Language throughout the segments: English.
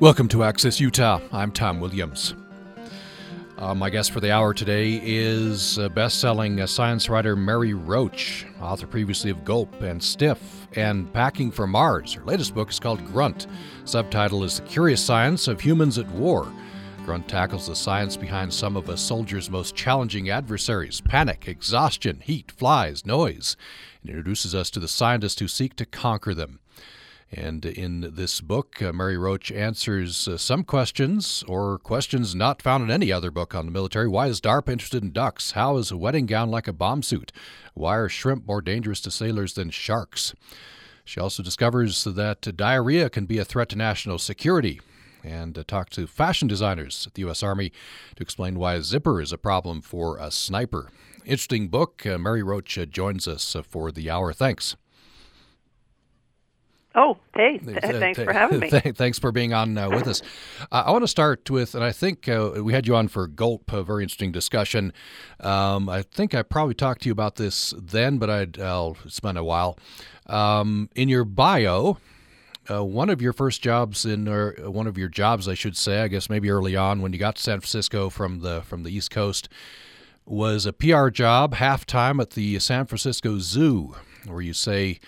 Welcome to Access Utah. I'm Tom Williams. Uh, my guest for the hour today is uh, best-selling uh, science writer Mary Roach, author previously of Gulp and Stiff and Packing for Mars. Her latest book is called Grunt. Subtitle is The Curious Science of Humans at War. Grunt tackles the science behind some of a soldier's most challenging adversaries panic, exhaustion, heat, flies, noise, and introduces us to the scientists who seek to conquer them. And in this book, uh, Mary Roach answers uh, some questions, or questions not found in any other book on the military. Why is DARPA interested in ducks? How is a wedding gown like a bomb suit? Why are shrimp more dangerous to sailors than sharks? She also discovers that diarrhea can be a threat to national security and uh, talks to fashion designers at the U.S. Army to explain why a zipper is a problem for a sniper. Interesting book. Uh, Mary Roach uh, joins us uh, for the hour. Thanks. Oh, hey, th- thanks for having me. thanks for being on uh, with us. Uh, I want to start with, and I think uh, we had you on for Gulp, a very interesting discussion. Um, I think I probably talked to you about this then, but I'd, I'll, it's been a while. Um, in your bio, uh, one of your first jobs in, or one of your jobs, I should say, I guess maybe early on when you got to San Francisco from the from the East Coast, was a PR job half time at the San Francisco Zoo, where you say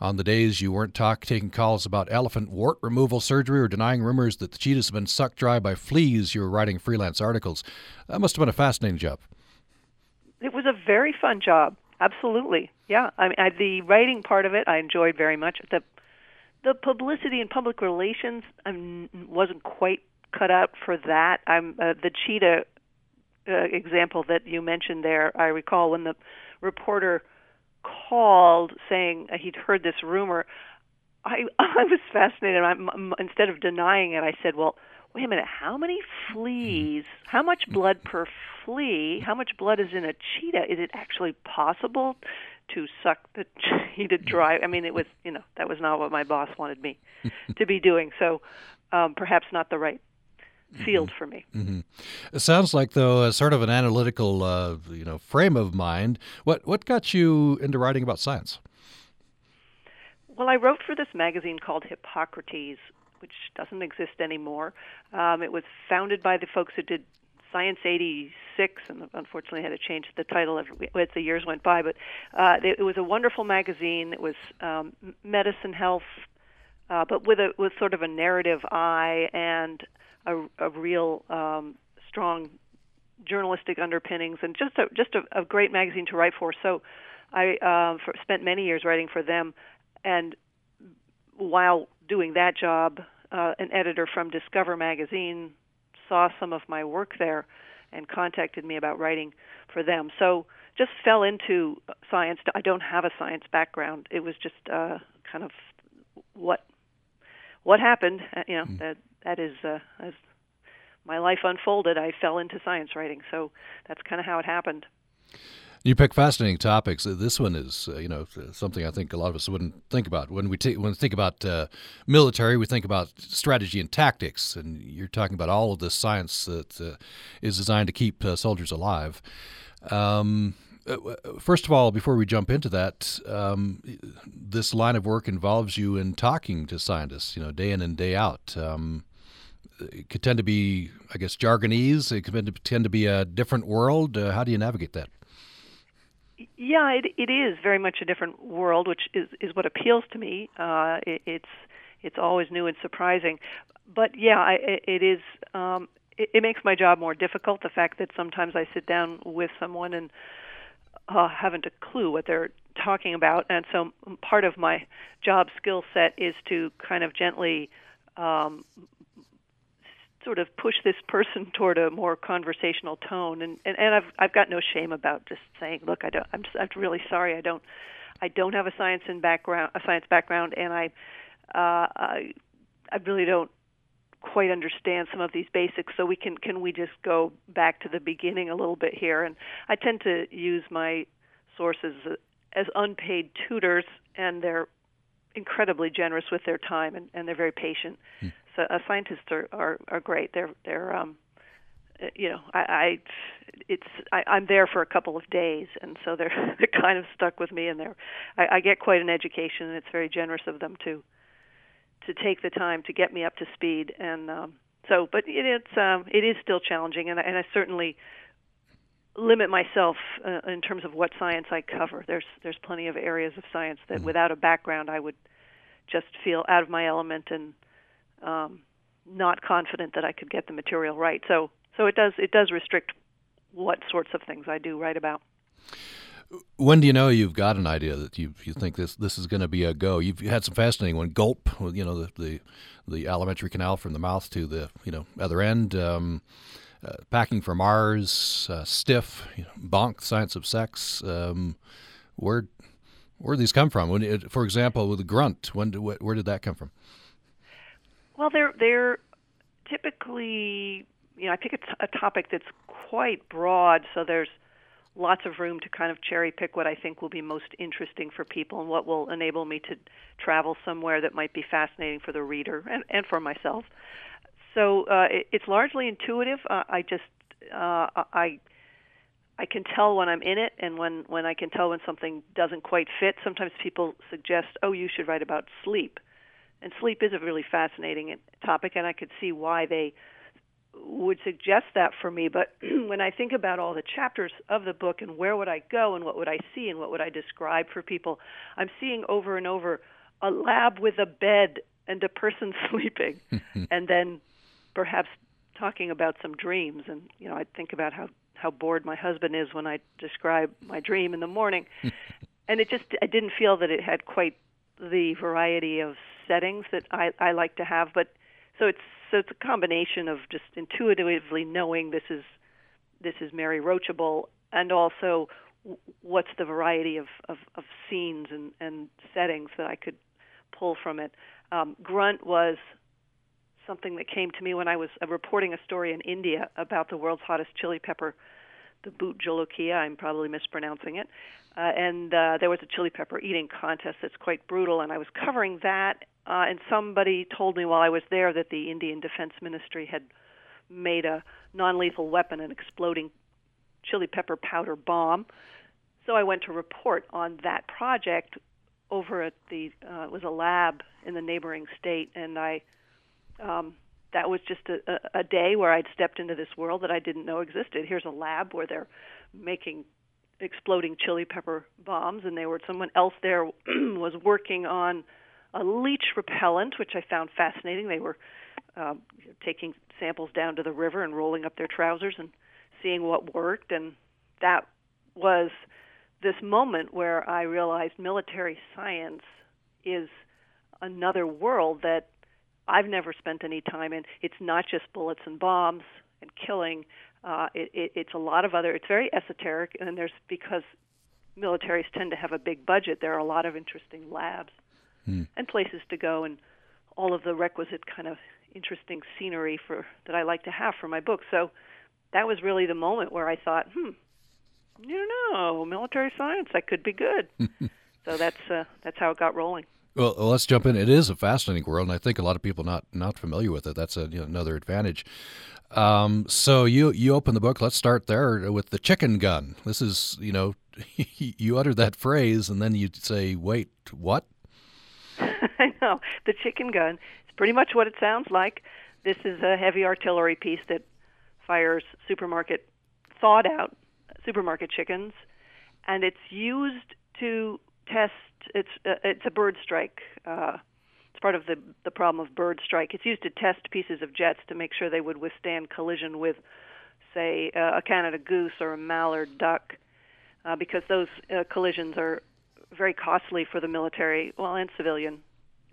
on the days you weren't talk, taking calls about elephant wart removal surgery or denying rumors that the cheetahs have been sucked dry by fleas, you were writing freelance articles. That must have been a fascinating job. It was a very fun job. Absolutely, yeah. I mean, I, the writing part of it I enjoyed very much. The the publicity and public relations I wasn't quite cut out for that. I'm uh, the cheetah uh, example that you mentioned there. I recall when the reporter called saying he'd heard this rumor, I I was fascinated. I, instead of denying it, I said, "Well, wait a minute. How many fleas? How much blood per flea? How much blood is in a cheetah? Is it actually possible to suck the cheetah dry? I mean, it was you know that was not what my boss wanted me to be doing. So um, perhaps not the right field mm-hmm. for me. Mm-hmm. It sounds like, though, a sort of an analytical, uh, you know, frame of mind. What what got you into writing about science? Well, I wrote for this magazine called Hippocrates, which doesn't exist anymore. Um, it was founded by the folks who did Science 86, and unfortunately had to change the title as the years went by. But uh, it, it was a wonderful magazine. It was um, medicine, health, uh, but with a with sort of a narrative eye and a, a real um, strong journalistic underpinnings and just a just a, a great magazine to write for. So I uh, for, spent many years writing for them, and while doing that job, uh, an editor from Discover magazine saw some of my work there and contacted me about writing for them. So just fell into science. I don't have a science background. It was just uh, kind of what what happened. Uh, you know mm. that that is uh, as my life unfolded, I fell into science writing. So that's kind of how it happened. You pick fascinating topics. Uh, this one is, uh, you know, something I think a lot of us wouldn't think about when we t- when we think about uh, military. We think about strategy and tactics, and you're talking about all of this science that uh, is designed to keep uh, soldiers alive. Um, uh, first of all, before we jump into that, um, this line of work involves you in talking to scientists, you know, day in and day out. Um, could tend to be, I guess, jargonese. It could tend to be a different world. Uh, how do you navigate that? Yeah, it, it is very much a different world, which is is what appeals to me. Uh, it, it's it's always new and surprising, but yeah, I, it is. Um, it, it makes my job more difficult. The fact that sometimes I sit down with someone and uh, haven't a clue what they're talking about, and so part of my job skill set is to kind of gently um, sort of push this person toward a more conversational tone and and, and I've I've got no shame about just saying look I don't I'm just, I'm really sorry I don't I don't have a science and background a science background and I uh I I really don't quite understand some of these basics so we can can we just go back to the beginning a little bit here and I tend to use my sources as unpaid tutors and they're incredibly generous with their time and, and they're very patient. Hmm. So uh, scientists are, are are great. They're they're um, you know I, I it's I, I'm there for a couple of days, and so they're they're kind of stuck with me, and they're I, I get quite an education, and it's very generous of them to to take the time to get me up to speed. And um, so, but it, it's um, it is still challenging, and, and I certainly limit myself uh, in terms of what science I cover. There's there's plenty of areas of science that mm-hmm. without a background I would just feel out of my element and um, not confident that I could get the material right. So so it does it does restrict what sorts of things I do write about. When do you know you've got an idea that you you think this this is going to be a go? You've had some fascinating one. Gulp, you know the the, the alimentary canal from the mouth to the you know other end. Um, uh, packing for Mars, uh, Stiff, you know, Bonk, Science of Sex. Um, where where these come from? When for example, with Grunt, when where did that come from? Well, they're they're typically you know I pick a, t- a topic that's quite broad, so there's lots of room to kind of cherry pick what I think will be most interesting for people and what will enable me to travel somewhere that might be fascinating for the reader and, and for myself. So uh, it, it's largely intuitive. Uh, I just uh, I I can tell when I'm in it, and when when I can tell when something doesn't quite fit. Sometimes people suggest, "Oh, you should write about sleep," and sleep is a really fascinating topic, and I could see why they would suggest that for me. But when I think about all the chapters of the book and where would I go and what would I see and what would I describe for people, I'm seeing over and over a lab with a bed and a person sleeping, and then perhaps talking about some dreams and you know I think about how how bored my husband is when I describe my dream in the morning and it just I didn't feel that it had quite the variety of settings that I I like to have but so it's so it's a combination of just intuitively knowing this is this is Mary Roachable and also what's the variety of, of, of scenes and, and settings that I could pull from it. Um, Grunt was something that came to me when I was uh, reporting a story in India about the world's hottest chili pepper, the Bhut Jolokia. I'm probably mispronouncing it. Uh, and uh, there was a chili pepper eating contest that's quite brutal, and I was covering that. Uh, and somebody told me while I was there that the Indian Defense Ministry had made a non-lethal weapon, an exploding chili pepper powder bomb. So I went to report on that project over at the uh, it was a lab in the neighboring state, and I um, that was just a, a, day where I'd stepped into this world that I didn't know existed. Here's a lab where they're making exploding chili pepper bombs, and they were someone else there was working on a leech repellent, which I found fascinating. They were um, taking samples down to the river and rolling up their trousers and seeing what worked, and that was this moment where I realized military science is another world that I've never spent any time in. It's not just bullets and bombs and killing. Uh, it, it, it's a lot of other. It's very esoteric, and there's because militaries tend to have a big budget. There are a lot of interesting labs hmm. and places to go, and all of the requisite kind of interesting scenery for that I like to have for my book. So that was really the moment where I thought, hmm, you know, military science that could be good. so that's uh, that's how it got rolling. Well, let's jump in. It is a fascinating world, and I think a lot of people not not familiar with it. That's a, you know, another advantage. Um, so you you open the book. Let's start there with the chicken gun. This is you know you utter that phrase, and then you say, "Wait, what?" I know the chicken gun. It's pretty much what it sounds like. This is a heavy artillery piece that fires supermarket thawed out supermarket chickens, and it's used to test it's uh, it's a bird strike. Uh, it's part of the the problem of bird strike. It's used to test pieces of jets to make sure they would withstand collision with, say, uh, a Canada goose or a mallard duck, uh, because those uh, collisions are very costly for the military, well, and civilian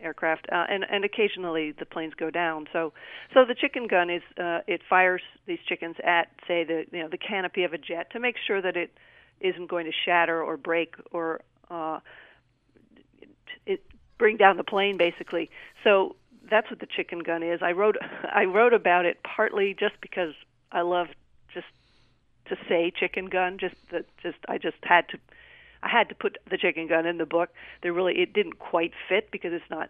aircraft, uh, and and occasionally the planes go down. So, so the chicken gun is uh, it fires these chickens at say the you know the canopy of a jet to make sure that it isn't going to shatter or break or uh, it bring down the plane basically. So that's what the chicken gun is. I wrote I wrote about it partly just because I love just to say chicken gun. Just that just I just had to I had to put the chicken gun in the book. There really it didn't quite fit because it's not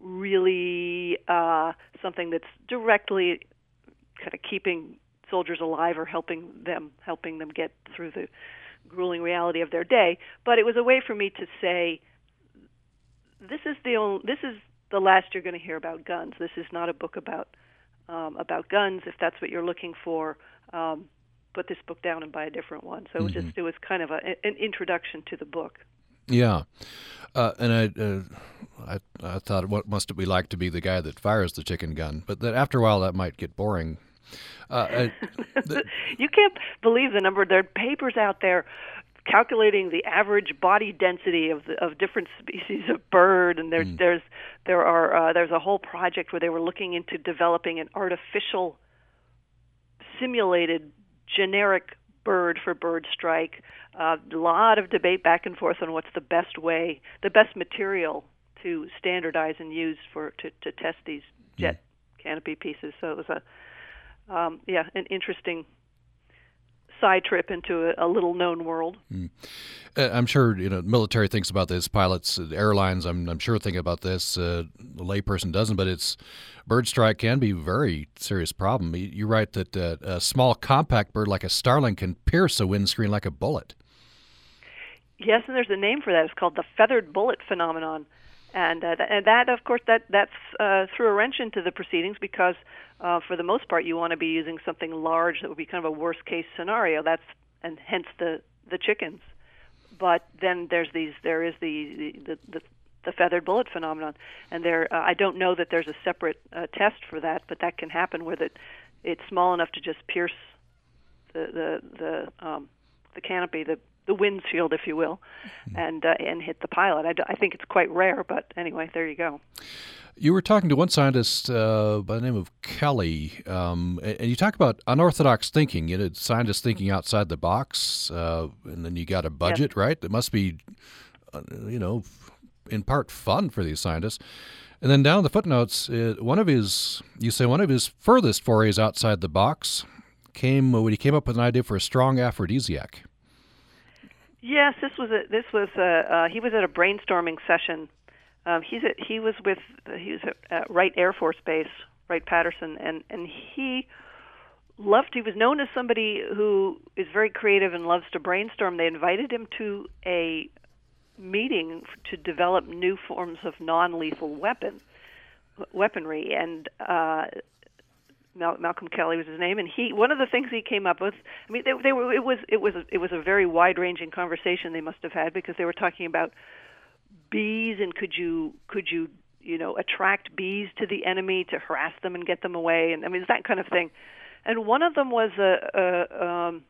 really uh, something that's directly kind of keeping soldiers alive or helping them helping them get through the grueling reality of their day. But it was a way for me to say this is the only, this is the last you're going to hear about guns. This is not a book about um, about guns. If that's what you're looking for, um, put this book down and buy a different one. So mm-hmm. it was just mm-hmm. it was kind of a, an introduction to the book. Yeah, uh, and I, uh, I, I thought, what must it be like to be the guy that fires the chicken gun? But that after a while, that might get boring. Uh, the, you can't believe the number. There are papers out there calculating the average body density of the, of different species of bird, and there's mm. there's there are uh, there's a whole project where they were looking into developing an artificial simulated generic bird for bird strike. Uh, a lot of debate back and forth on what's the best way, the best material to standardize and use for to, to test these hmm. jet mm. canopy pieces. So it was a um, yeah an interesting side trip into a, a little known world. Mm. I'm sure you know military thinks about this. Pilots, uh, airlines, I'm, I'm sure think about this. Uh, the layperson doesn't, but it's bird strike can be a very serious problem. You, you write that uh, a small compact bird like a starling can pierce a windscreen like a bullet. Yes, and there's a name for that. It's called the feathered bullet phenomenon and uh, and that of course that that's uh, threw a wrench into the proceedings because uh, for the most part you want to be using something large that would be kind of a worst case scenario. That's and hence the the chickens. But then there's these there is the the the, the feathered bullet phenomenon, and there uh, I don't know that there's a separate uh, test for that, but that can happen where that it's small enough to just pierce the the the um, the canopy, the the windshield, if you will, mm-hmm. and uh, and hit the pilot. I, I think it's quite rare, but anyway, there you go. You were talking to one scientist uh, by the name of Kelly, um, and you talk about unorthodox thinking. You know, scientists thinking outside the box, uh, and then you got a budget, right? It must be, uh, you know, in part fun for these scientists. And then down the footnotes, uh, one of his, you say, one of his furthest forays outside the box came when he came up with an idea for a strong aphrodisiac. Yes, this was a this was a uh, he was at a brainstorming session. Um, he's at, he was with he was at Wright Air Force Base, Wright Patterson, and and he loved. He was known as somebody who is very creative and loves to brainstorm. They invited him to a meeting to develop new forms of non-lethal weapon weaponry, and uh, Mal- Malcolm Kelly was his name, and he one of the things he came up with. I mean, they, they were it was it was a, it was a very wide-ranging conversation they must have had because they were talking about bees and could you could you you know attract bees to the enemy to harass them and get them away, and I mean it's that kind of thing. And one of them was a, a um,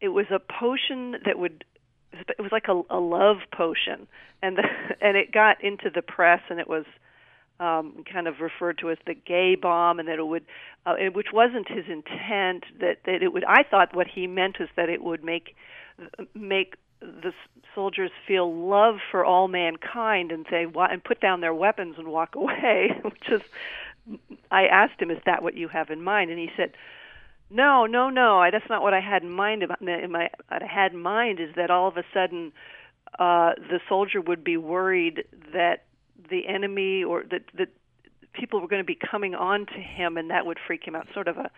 it was a potion that would it was like a, a love potion, and the, and it got into the press, and it was um, kind of referred to as the gay bomb, and that it would, uh, which wasn't his intent. That that it would. I thought what he meant was that it would make make the soldiers feel love for all mankind and say and put down their weapons and walk away. which is, I asked him, "Is that what you have in mind?" And he said. No, no, no. That's not what I had in mind. What I had in mind is that all of a sudden, uh, the soldier would be worried that the enemy or that that people were going to be coming on to him and that would freak him out. Sort of a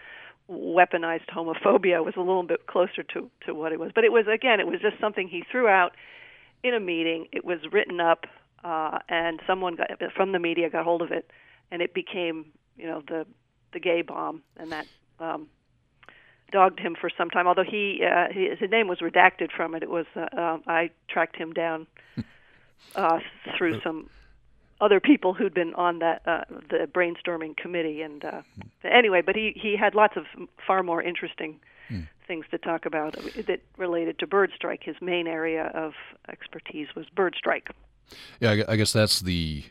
weaponized homophobia was a little bit closer to to what it was. But it was again it was just something he threw out in a meeting. It was written up uh and someone got from the media got hold of it and it became you know the the gay bomb. And that um dogged him for some time although he, uh, his name was redacted from it. It was uh, uh, I tracked him down uh through some other people who'd been on that uh, the brainstorming committee. And uh, anyway, but he he had lots of far more interesting mm. things to talk about that related to bird strike. His main area of expertise was bird strike. Yeah, I guess that's the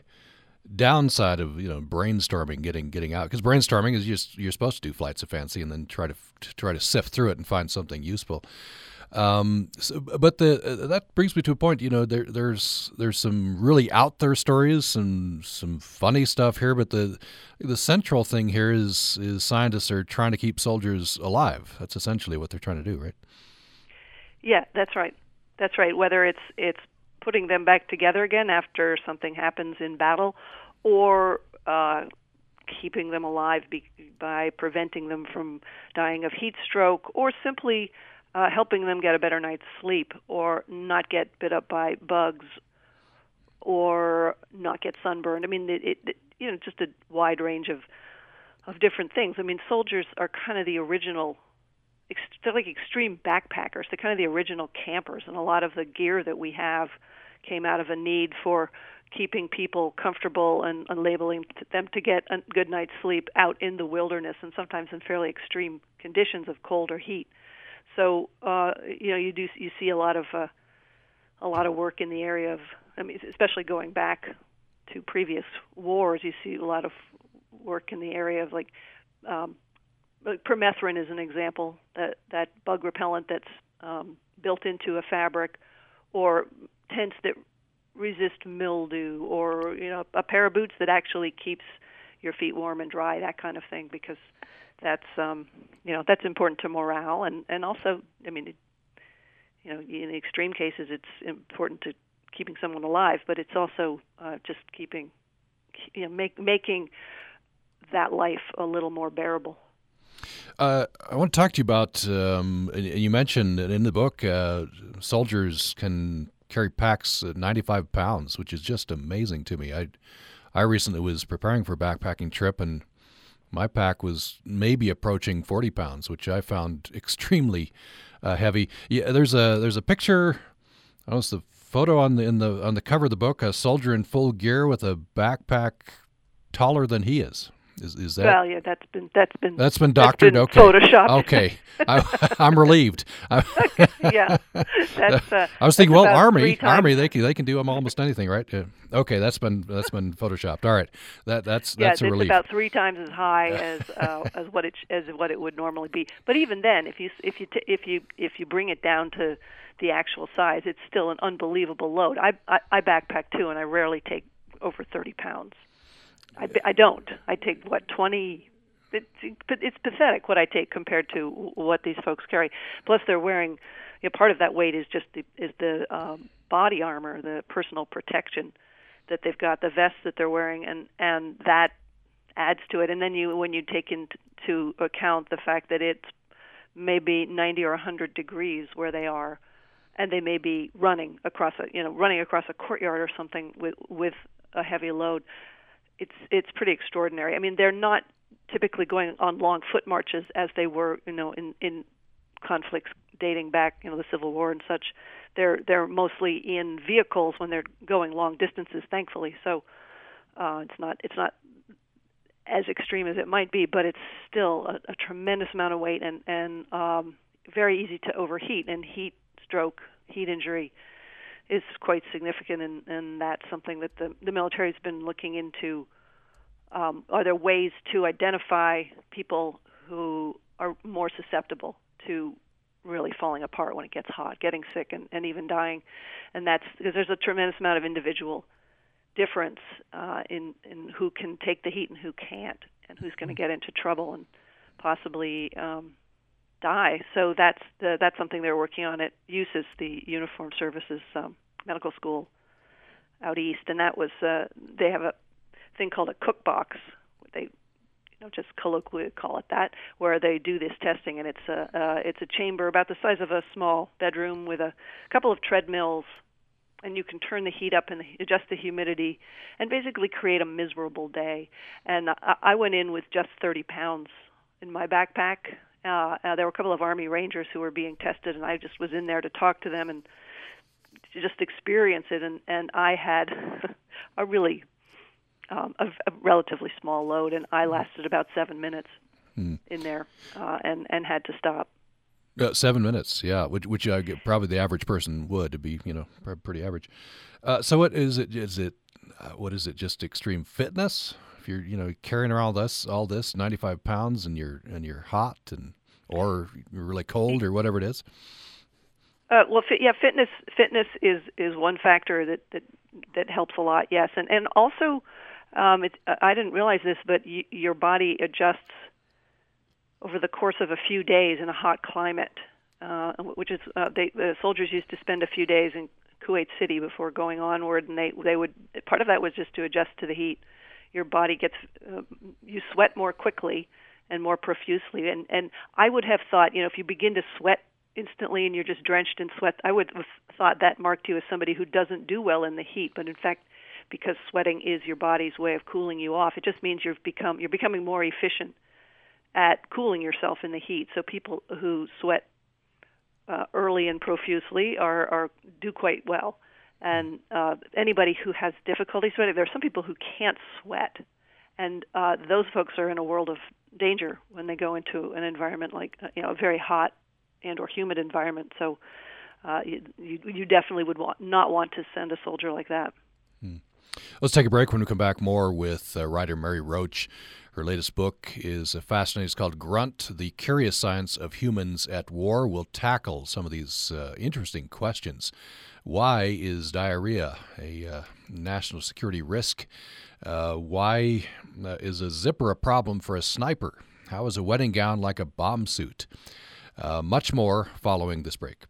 downside of you know brainstorming getting getting out because brainstorming is just you're supposed to do flights of fancy and then try to, to try to sift through it and find something useful um, so, but the uh, that brings me to a point. You know, there, there's there's some really out there stories, some some funny stuff here. But the the central thing here is is scientists are trying to keep soldiers alive. That's essentially what they're trying to do, right? Yeah, that's right. That's right. Whether it's it's putting them back together again after something happens in battle, or uh, keeping them alive be, by preventing them from dying of heat stroke, or simply uh, helping them get a better night's sleep or not get bit up by bugs or not get sunburned. I mean, it, it you know just a wide range of of different things. I mean, soldiers are kind of the original. They're like extreme backpackers. They're kind of the original campers, and a lot of the gear that we have came out of a need for keeping people comfortable and enabling them to get a good night's sleep out in the wilderness and sometimes in fairly extreme conditions of cold or heat. So uh, you know you do you see a lot of uh, a lot of work in the area of I mean especially going back to previous wars you see a lot of work in the area of like um, permethrin is an example that that bug repellent that's um, built into a fabric or tents that resist mildew or you know a pair of boots that actually keeps your feet warm and dry that kind of thing because that's um you know that's important to morale and and also i mean you know in extreme cases it's important to keeping someone alive but it's also uh, just keeping you know make, making that life a little more bearable uh, I want to talk to you about. Um, you mentioned in the book, uh, soldiers can carry packs at 95 pounds, which is just amazing to me. I, I recently was preparing for a backpacking trip, and my pack was maybe approaching 40 pounds, which I found extremely uh, heavy. Yeah, there's a there's a picture. I know it's the photo on the in the on the cover of the book. A soldier in full gear with a backpack taller than he is. Is, is that? Well, yeah, that's been that's been that's been doctored. That's been okay, photoshopped. okay, I, am relieved. yeah, that's. Uh, I was thinking, well, army, army, they can they can do almost anything, right? Yeah. Okay, that's been that's been photoshopped. All right, that that's yeah, that's a relief. it's about three times as high as uh, as what it as what it would normally be. But even then, if you if you t- if you if you bring it down to the actual size, it's still an unbelievable load. I I, I backpack too, and I rarely take over 30 pounds. I, I don't. I take what 20. It's, it's pathetic what I take compared to what these folks carry. Plus, they're wearing. You know, part of that weight is just the is the um, body armor, the personal protection that they've got, the vests that they're wearing, and and that adds to it. And then you when you take into account the fact that it's maybe 90 or 100 degrees where they are, and they may be running across a you know running across a courtyard or something with with a heavy load it's it's pretty extraordinary. I mean, they're not typically going on long foot marches as they were, you know, in in conflicts dating back, you know, the Civil War and such. They're they're mostly in vehicles when they're going long distances, thankfully. So uh, it's not it's not as extreme as it might be, but it's still a, a tremendous amount of weight and and um, very easy to overheat and heat stroke, heat injury is quite significant, and, and that's something that the, the military has been looking into. Um, are there ways to identify people who are more susceptible to really falling apart when it gets hot, getting sick, and, and even dying? And that's because there's a tremendous amount of individual difference uh, in in who can take the heat and who can't, and who's going to get into trouble and possibly um, die. So that's the, that's something they're working on. It uses the Uniform Services um, Medical School out east, and that was uh, they have a thing called a cook box. They you know just colloquially call it that, where they do this testing, and it's a uh, it's a chamber about the size of a small bedroom with a couple of treadmills and you can turn the heat up and adjust the humidity and basically create a miserable day. And I, I went in with just 30 pounds in my backpack uh, uh, there were a couple of Army Rangers who were being tested, and I just was in there to talk to them and to just experience it. And and I had a really um, a, a relatively small load, and I lasted about seven minutes mm. in there, uh, and and had to stop. Uh, seven minutes, yeah, which which uh, probably the average person would to be, you know, pretty average. Uh, so what is it? Is it uh, what is it? Just extreme fitness? You're you know carrying around this all this 95 pounds and you're and you're hot and or really cold or whatever it is? Uh, well fi- yeah fitness fitness is is one factor that that that helps a lot yes. And and also um it, I didn't realize this but y- your body adjusts over the course of a few days in a hot climate uh, which is uh, they, the soldiers used to spend a few days in Kuwait City before going onward, and they they would part of that was just to adjust to the heat your body gets uh, you sweat more quickly and more profusely and and I would have thought you know if you begin to sweat instantly and you're just drenched in sweat, I would have thought that marked you as somebody who doesn't do well in the heat. But in fact, because sweating is your body's way of cooling you off, it just means you've become you're becoming more efficient at cooling yourself in the heat. So people who sweat uh, early and profusely are, are do quite well. And uh, anybody who has difficulty sweating, there are some people who can't sweat, and uh, those folks are in a world of danger when they go into an environment like uh, you know a very hot and or humid environment. So uh, you, you definitely would want, not want to send a soldier like that. Hmm. Let's take a break. When we come back, more with uh, writer Mary Roach. Her latest book is fascinating. It's called Grunt The Curious Science of Humans at War. We'll tackle some of these uh, interesting questions. Why is diarrhea a uh, national security risk? Uh, why uh, is a zipper a problem for a sniper? How is a wedding gown like a bomb suit? Uh, much more following this break.